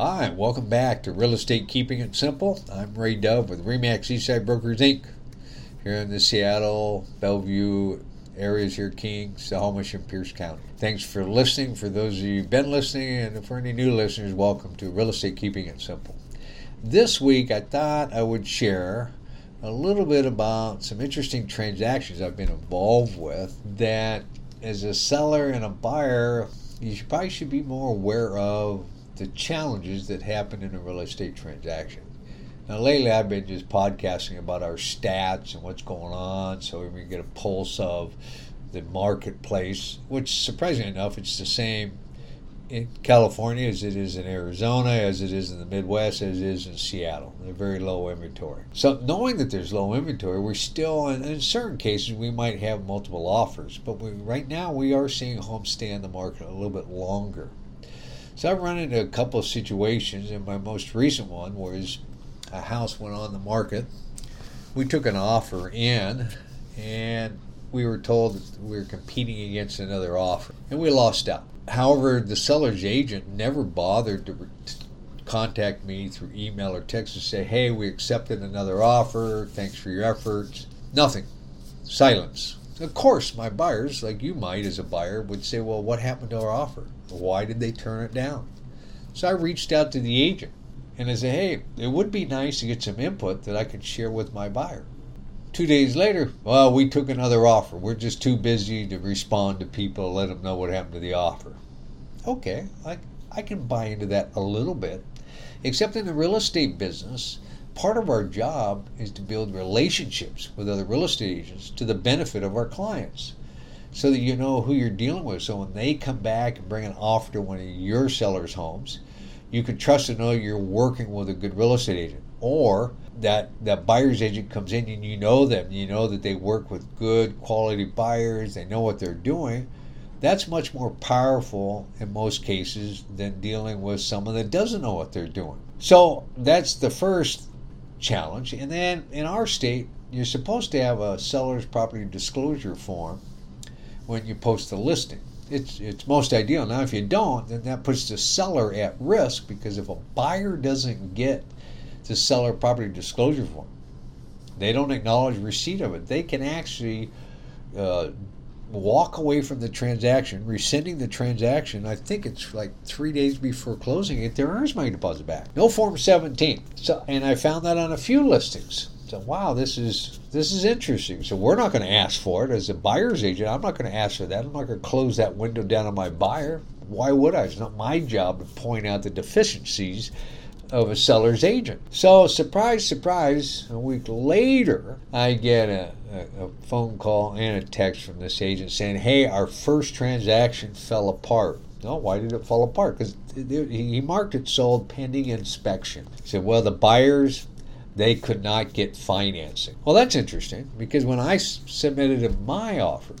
Hi, welcome back to Real Estate Keeping It Simple. I'm Ray Dove with Remax Eastside Brokers Inc. here in the Seattle, Bellevue areas here, King, Snohomish, and Pierce County. Thanks for listening. For those of you who've been listening, and for any new listeners, welcome to Real Estate Keeping It Simple. This week, I thought I would share a little bit about some interesting transactions I've been involved with that, as a seller and a buyer, you probably should be more aware of the challenges that happen in a real estate transaction. Now, lately I've been just podcasting about our stats and what's going on so we can get a pulse of the marketplace, which surprisingly enough, it's the same in California as it is in Arizona, as it is in the Midwest, as it is in Seattle. They're very low inventory. So, knowing that there's low inventory, we're still, in, in certain cases, we might have multiple offers. But we, right now, we are seeing homes stay in the market a little bit longer. So I've run into a couple of situations, and my most recent one was a house went on the market. We took an offer in, and we were told that we were competing against another offer, and we lost out. However, the seller's agent never bothered to, to contact me through email or text to say, "Hey, we accepted another offer. Thanks for your efforts." Nothing. Silence. Of course, my buyers, like you might as a buyer, would say, Well, what happened to our offer? Why did they turn it down? So I reached out to the agent and I said, Hey, it would be nice to get some input that I could share with my buyer. Two days later, well, we took another offer. We're just too busy to respond to people, let them know what happened to the offer. Okay, I, I can buy into that a little bit. Except in the real estate business, part of our job is to build relationships with other real estate agents to the benefit of our clients so that you know who you're dealing with. So when they come back and bring an offer to one of your sellers' homes, you can trust to know you're working with a good real estate agent. Or that that buyer's agent comes in and you know them, you know that they work with good quality buyers, they know what they're doing. That's much more powerful in most cases than dealing with someone that doesn't know what they're doing. So that's the first challenge. And then in our state, you're supposed to have a seller's property disclosure form when you post the listing. It's, it's most ideal. Now, if you don't, then that puts the seller at risk because if a buyer doesn't get the seller property disclosure form, they don't acknowledge receipt of it, they can actually uh, walk away from the transaction, rescinding the transaction. I think it's like three days before closing it. Their earnest money deposit back. No form 17. So, and I found that on a few listings. So wow, this is this is interesting. So we're not going to ask for it as a buyer's agent. I'm not going to ask for that. I'm not going to close that window down on my buyer. Why would I? It's not my job to point out the deficiencies of a seller's agent. So, surprise, surprise, a week later, I get a, a, a, phone call and a text from this agent saying, Hey, our first transaction fell apart. No, why did it fall apart? Because he marked it sold pending inspection. He said, Well, the buyers. They could not get financing. Well, that's interesting because when I submitted my offer,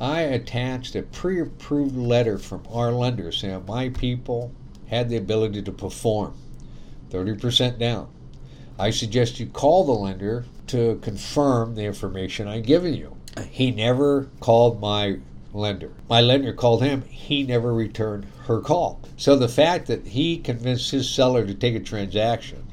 I attached a pre approved letter from our lender saying my people had the ability to perform. 30% down. I suggest you call the lender to confirm the information I've given you. He never called my lender. My lender called him. He never returned her call. So the fact that he convinced his seller to take a transaction,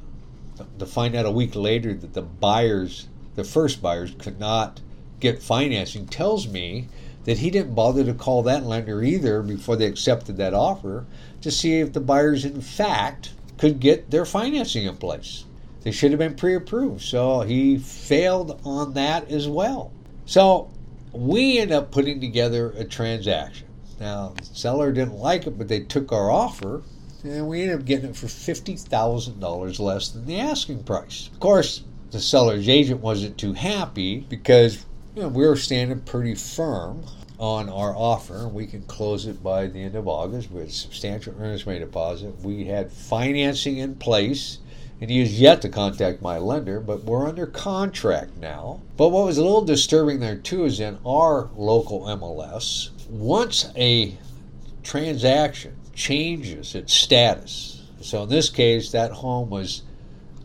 to find out a week later that the buyers, the first buyers, could not get financing, tells me that he didn't bother to call that lender either before they accepted that offer to see if the buyers, in fact, could get their financing in place. They should have been pre approved. So he failed on that as well. So we end up putting together a transaction. Now, the seller didn't like it, but they took our offer, and we ended up getting it for $50,000 less than the asking price. Of course, the seller's agent wasn't too happy because you know, we were standing pretty firm on our offer. We can close it by the end of August with substantial earnest money deposit. We had financing in place, and he has yet to contact my lender, but we're under contract now. But what was a little disturbing there too is in our local MLS, once a transaction changes its status, so in this case, that home was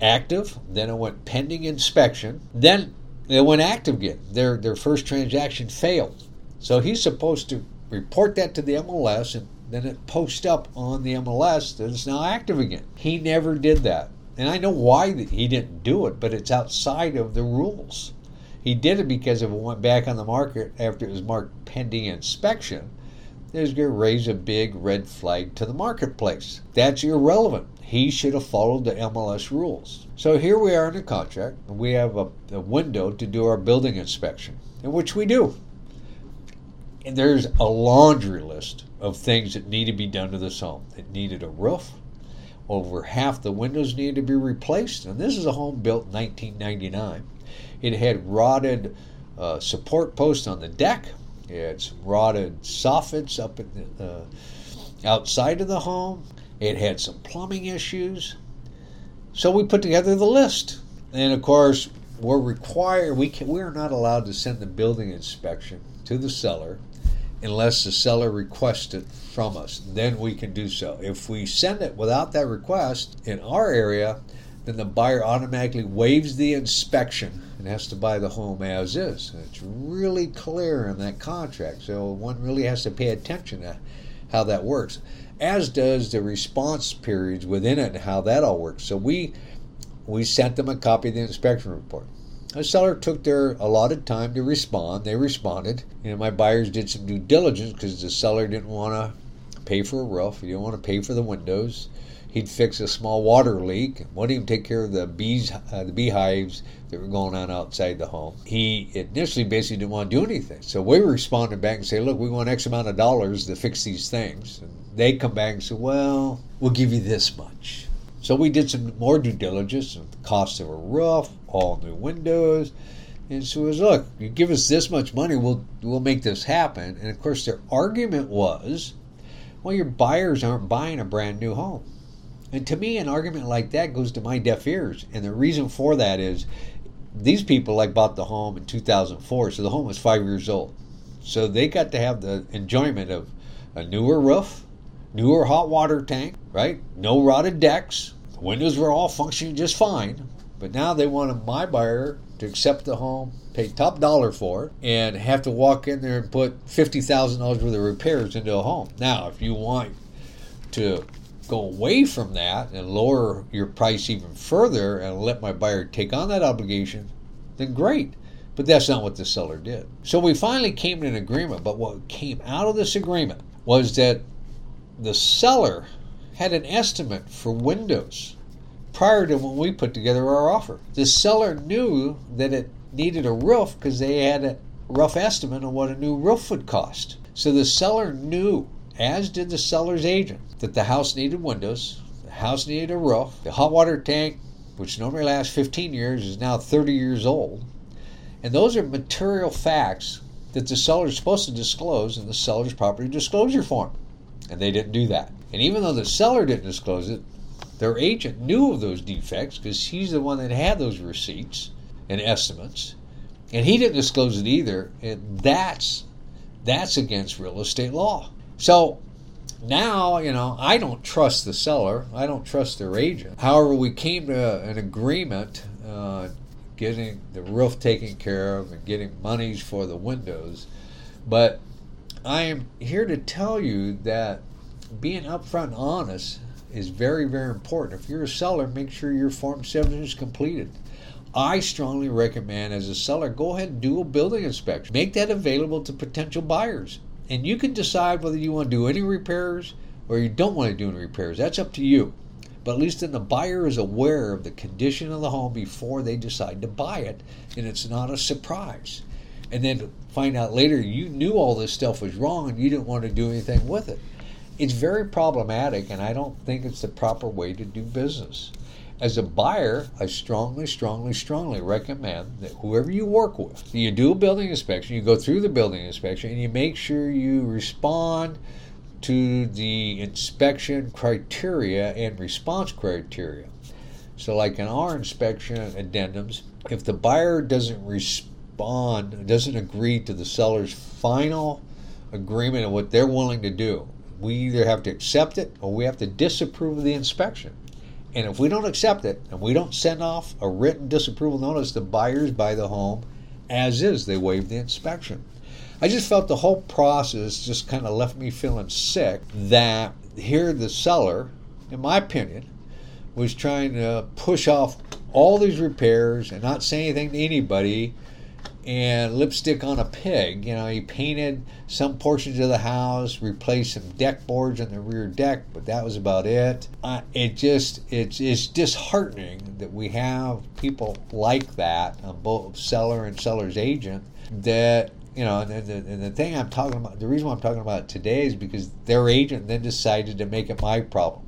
active, then it went pending inspection, then it went active again. Their their first transaction failed. So he's supposed to report that to the MLS, and then it posts up on the MLS that it's now active again. He never did that. And I know why he didn't do it, but it's outside of the rules. He did it because if it went back on the market after it was marked pending inspection, was going to raise a big red flag to the marketplace. That's irrelevant. He should have followed the MLS rules. So here we are in the contract. We have a, a window to do our building inspection, in which we do. And there's a laundry list of things that need to be done to this home. It needed a roof. Over half the windows needed to be replaced. And this is a home built in 1999. It had rotted uh, support posts on the deck. It had some rotted soffits up the, uh, outside of the home. It had some plumbing issues. So we put together the list. And of course, we're required, we, can, we are not allowed to send the building inspection to the seller unless the seller requests it from us. Then we can do so. If we send it without that request in our area, then the buyer automatically waives the inspection and has to buy the home as is. It's really clear in that contract, so one really has to pay attention to how that works, as does the response periods within it and how that all works. So we we sent them a copy of the inspection report. The seller took their allotted time to respond. They responded. You know, my buyers did some due diligence because the seller didn't want to pay for a roof. He didn't want to pay for the windows. He'd fix a small water leak. Wouldn't even take care of the bees, uh, the beehives that were going on outside the home. He initially basically didn't want to do anything. So we responded back and say, "Look, we want X amount of dollars to fix these things." And they come back and say, "Well, we'll give you this much." So we did some more due diligence on the cost of a roof, all new windows. And so it was, look, you give us this much money, we'll we'll make this happen. And of course their argument was, well, your buyers aren't buying a brand new home. And to me, an argument like that goes to my deaf ears. And the reason for that is these people like bought the home in 2004, so the home was five years old. So they got to have the enjoyment of a newer roof, newer hot water tank, right? No rotted decks. The windows were all functioning just fine. But now they want my buyer to accept the home, pay top dollar for it, and have to walk in there and put $50,000 worth of repairs into a home. Now, if you want to go away from that and lower your price even further and let my buyer take on that obligation, then great. But that's not what the seller did. So we finally came to an agreement. But what came out of this agreement was that the seller had an estimate for windows prior to when we put together our offer. The seller knew that it needed a roof because they had a rough estimate on what a new roof would cost. So the seller knew, as did the seller's agent, that the house needed windows, the house needed a roof, the hot water tank, which normally lasts 15 years, is now 30 years old. And those are material facts that the seller is supposed to disclose in the seller's property disclosure form. And they didn't do that. And even though the seller didn't disclose it, their agent knew of those defects because he's the one that had those receipts and estimates. And he didn't disclose it either. And that's that's against real estate law. So now, you know, I don't trust the seller. I don't trust their agent. However, we came to an agreement uh, getting the roof taken care of and getting monies for the windows. But I am here to tell you that being upfront and honest is very, very important. If you're a seller, make sure your Form 7 is completed. I strongly recommend, as a seller, go ahead and do a building inspection. Make that available to potential buyers. And you can decide whether you want to do any repairs or you don't want to do any repairs. That's up to you. But at least then the buyer is aware of the condition of the home before they decide to buy it, and it's not a surprise and then find out later you knew all this stuff was wrong and you didn't want to do anything with it. It's very problematic, and I don't think it's the proper way to do business. As a buyer, I strongly, strongly, strongly recommend that whoever you work with, you do a building inspection, you go through the building inspection, and you make sure you respond to the inspection criteria and response criteria. So, like in our inspection addendums, if the buyer doesn't respond, doesn't agree to the seller's final agreement of what they're willing to do, we either have to accept it or we have to disapprove of the inspection. And if we don't accept it and we don't send off a written disapproval notice, the buyers buy the home as is. They waive the inspection. I just felt the whole process just kind of left me feeling sick that here the seller, in my opinion, was trying to push off all these repairs and not say anything to anybody and lipstick on a pig. You know, he painted some portions of the house, replaced some deck boards on the rear deck, but that was about it. Uh, it just it's it's disheartening that we have people like that on both seller and seller's agent that you know, and the, and the thing I'm talking about, the reason why I'm talking about today is because their agent then decided to make it my problem.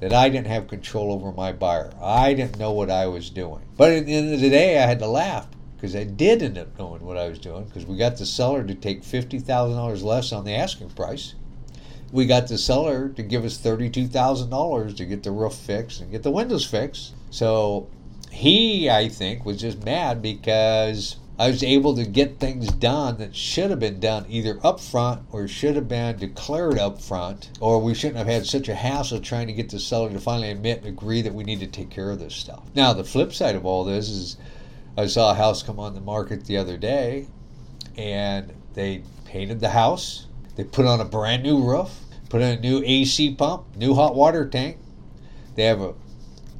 That I didn't have control over my buyer. I didn't know what I was doing. But at the end of the day, I had to laugh because I did end up knowing what I was doing because we got the seller to take $50,000 less on the asking price. We got the seller to give us $32,000 to get the roof fixed and get the windows fixed. So he, I think, was just mad because I was able to get things done that should have been done either up front or should have been declared up front, or we shouldn't have had such a hassle trying to get the seller to finally admit and agree that we need to take care of this stuff. Now, the flip side of all this is I saw a house come on the market the other day and they painted the house, they put on a brand new roof, put in a new AC pump, new hot water tank. They have a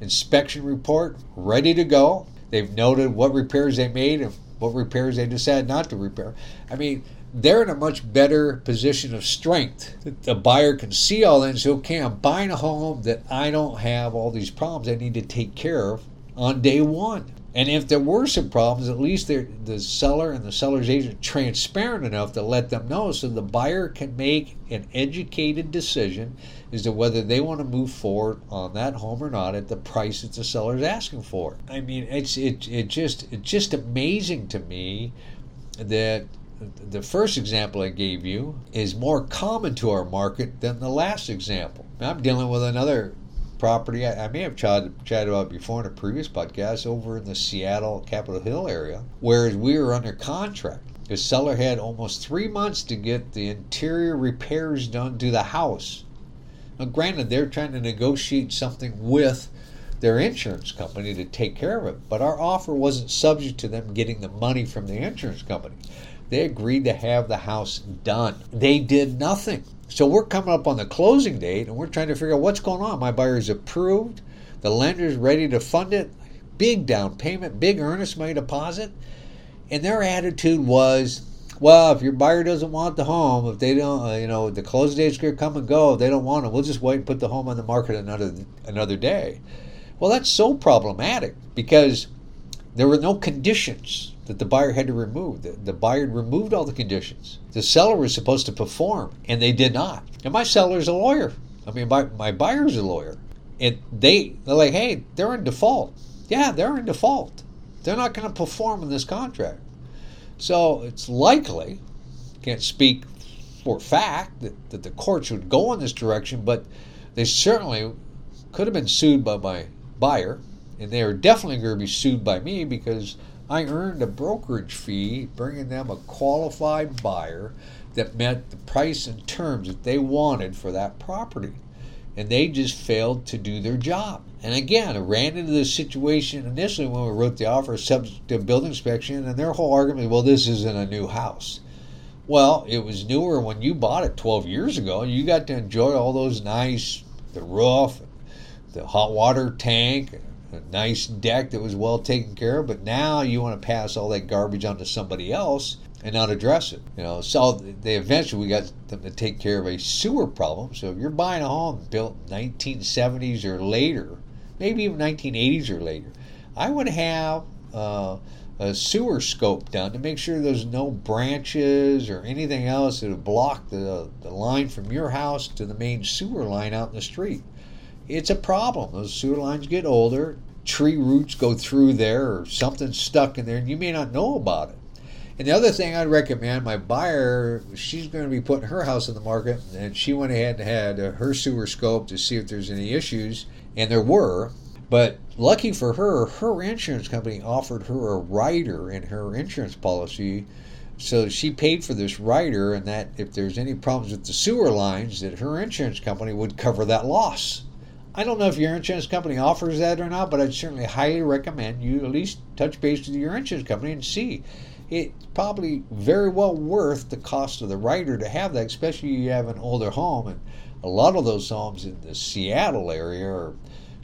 inspection report ready to go. They've noted what repairs they made and what repairs they decided not to repair. I mean, they're in a much better position of strength. The buyer can see all that and say, okay, I'm buying a home that I don't have all these problems I need to take care of on day one. And if there were some problems, at least the seller and the seller's agent transparent enough to let them know so the buyer can make an educated decision as to whether they want to move forward on that home or not at the price that the seller is asking for. I mean, it's it, it just it's just amazing to me that the first example I gave you is more common to our market than the last example. I'm dealing with another property I, I may have chatted, chatted about before in a previous podcast over in the Seattle Capitol Hill area, whereas we were under contract. The seller had almost three months to get the interior repairs done to the house. Now, granted, they're trying to negotiate something with their insurance company to take care of it, but our offer wasn't subject to them getting the money from the insurance company. They agreed to have the house done. They did nothing. So we're coming up on the closing date and we're trying to figure out what's going on. My buyer's approved, the lender's ready to fund it, big down payment, big earnest money deposit. And their attitude was, well, if your buyer doesn't want the home, if they don't, uh, you know, the closing date's going to come and go, if they don't want it, we'll just wait and put the home on the market another another day. Well, that's so problematic because there were no conditions that the buyer had to remove. The, the buyer removed all the conditions. The seller was supposed to perform, and they did not. And my seller's a lawyer. I mean, my, my buyer's a lawyer. And they, they're like, hey, they're in default. Yeah, they're in default. They're not going to perform in this contract. So it's likely, can't speak for fact, that, that the courts would go in this direction, but they certainly could have been sued by my buyer, and they are definitely going to be sued by me because I earned a brokerage fee bringing them a qualified buyer that met the price and terms that they wanted for that property. And they just failed to do their job. And again, I ran into this situation initially when we wrote the offer subject to building inspection, and their whole argument, well, this isn't a new house. Well, it was newer when you bought it 12 years ago. and You got to enjoy all those nice, the roof, the hot water tank, a nice deck that was well taken care of, but now you want to pass all that garbage on to somebody else and not address it. You know, so they eventually we got them to take care of a sewer problem. So if you're buying a home built 1970s or later, maybe even 1980s or later, I would have uh, a sewer scope done to make sure there's no branches or anything else that would block the, the line from your house to the main sewer line out in the street it's a problem. Those sewer lines get older, tree roots go through there, or something's stuck in there, and you may not know about it. And the other thing I'd recommend, my buyer, she's going to be putting her house in the market, and she went ahead and had uh, her sewer scope to see if there's any issues, and there were. But lucky for her, her insurance company offered her a rider in her insurance policy. So she paid for this rider, and that if there's any problems with the sewer lines, that her insurance company would cover that loss. I don't know if your insurance company offers that or not, but I'd certainly highly recommend you at least touch base with your insurance company and see it's probably very well worth the cost of the rider to have that, especially if you have an older home. And a lot of those homes in the Seattle area are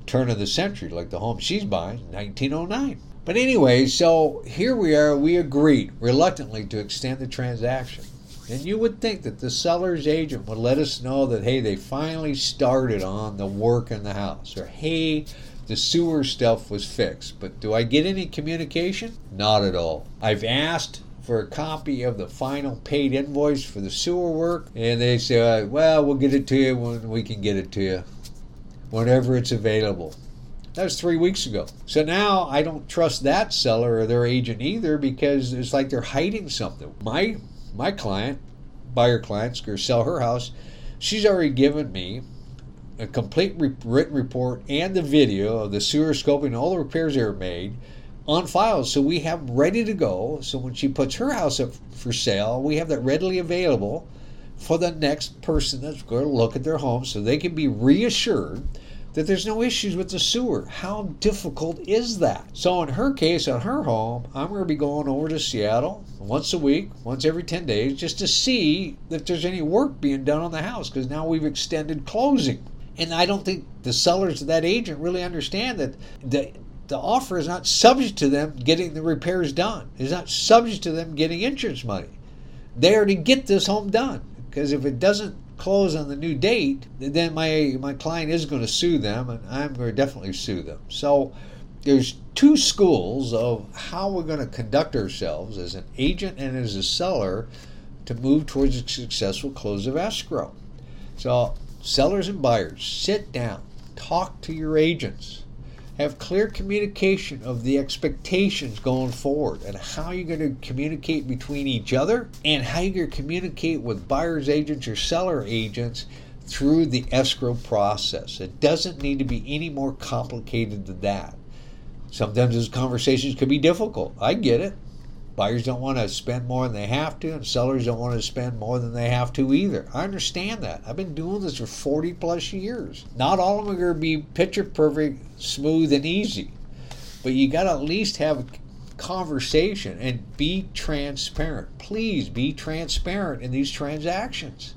turn of the century, like the home she's buying, 1909. But anyway, so here we are. We agreed reluctantly to extend the transaction. And you would think that the seller's agent would let us know that, hey, they finally started on the work in the house, or hey, the sewer stuff was fixed. But do I get any communication? Not at all. I've asked for a copy of the final paid invoice for the sewer work, and they say, well, we'll get it to you when we can get it to you, whenever it's available. That was three weeks ago. So now I don't trust that seller or their agent either because it's like they're hiding something. My my client, buyer client's going to sell her house. She's already given me a complete re- written report and the video of the sewer scoping all the repairs that were made on file. So we have ready to go. So when she puts her house up for sale, we have that readily available for the next person that's going to look at their home so they can be reassured that there's no issues with the sewer. How difficult is that? So, in her case, on her home, I'm going to be going over to Seattle once a week, once every 10 days, just to see if there's any work being done on the house because now we've extended closing. And I don't think the sellers of that agent really understand that the the offer is not subject to them getting the repairs done. It's not subject to them getting insurance money. They are to get this home done because if it doesn't close on the new date, then my my client is going to sue them, and I'm going to definitely sue them. So there's two schools of how we're going to conduct ourselves as an agent and as a seller to move towards a successful close of escrow. So sellers and buyers, sit down, talk to your agents have clear communication of the expectations going forward and how you're going to communicate between each other and how you're going to communicate with buyer's agents or seller agents through the escrow process. It doesn't need to be any more complicated than that. Sometimes those conversations can be difficult. I get it. Buyers don't want to spend more than they have to, and sellers don't want to spend more than they have to either. I understand that. I've been doing this for 40 plus years. Not all of them are going to be picture perfect, smooth, and easy. But you got to at least have a conversation and be transparent. Please be transparent in these transactions.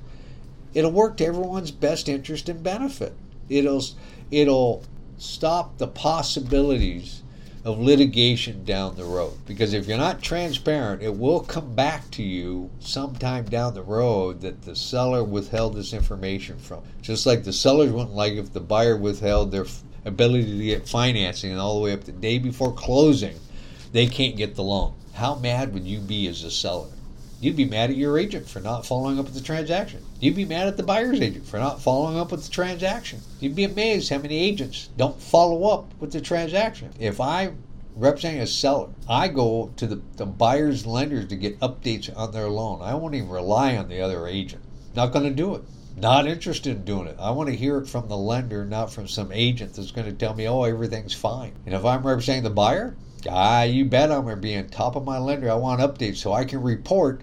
It'll work to everyone's best interest and benefit. It'll it'll stop the possibilities of litigation down the road. Because if you're not transparent, it will come back to you sometime down the road that the seller withheld this information from. Just like the sellers wouldn't like if the buyer withheld their ability to get financing and all the way up the day before closing, they can't get the loan. How mad would you be as a seller? You'd be mad at your agent for not following up with the transaction. You'd be mad at the buyer's agent for not following up with the transaction. You'd be amazed how many agents don't follow up with the transaction. If I'm representing a seller, I go to the, the buyer's lenders to get updates on their loan. I won't even rely on the other agent. Not going to do it. Not interested in doing it. I want to hear it from the lender, not from some agent that's going to tell me, oh, everything's fine. And if I'm representing the buyer, Ah, you bet I'm going to be on top of my lender. I want updates so I can report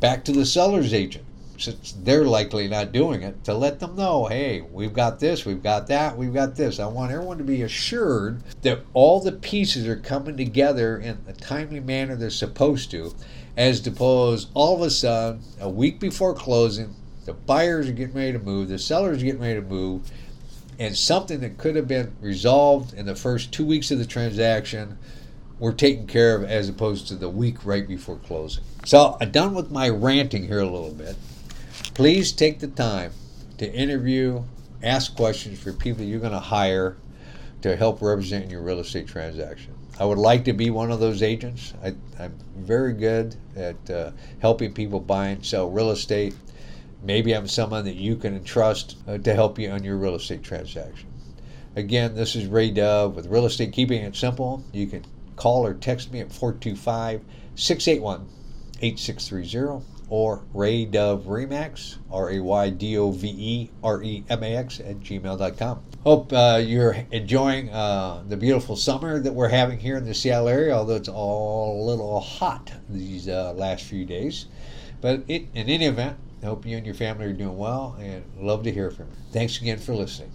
back to the seller's agent, since they're likely not doing it, to let them know, hey, we've got this, we've got that, we've got this. I want everyone to be assured that all the pieces are coming together in a timely manner they're supposed to, as opposed all of a sudden, a week before closing, the buyers are getting ready to move, the sellers are getting ready to move, and something that could have been resolved in the first two weeks of the transaction were taken care of as opposed to the week right before closing. So I'm done with my ranting here a little bit. Please take the time to interview, ask questions for people you're going to hire to help represent your real estate transaction. I would like to be one of those agents. I, am very good at uh, helping people buy and sell real estate. Maybe I'm someone that you can entrust uh, to help you on your real estate transaction. Again, this is Ray Dove with Real Estate Keeping It Simple. You can Call or text me at 425 681 8630 or Ray Dove Remax, R A Y D O V E R E M A X, at gmail.com. Hope uh, you're enjoying uh, the beautiful summer that we're having here in the Seattle area, although it's all a little hot these uh, last few days. But it, in any event, I hope you and your family are doing well and love to hear from you. Thanks again for listening.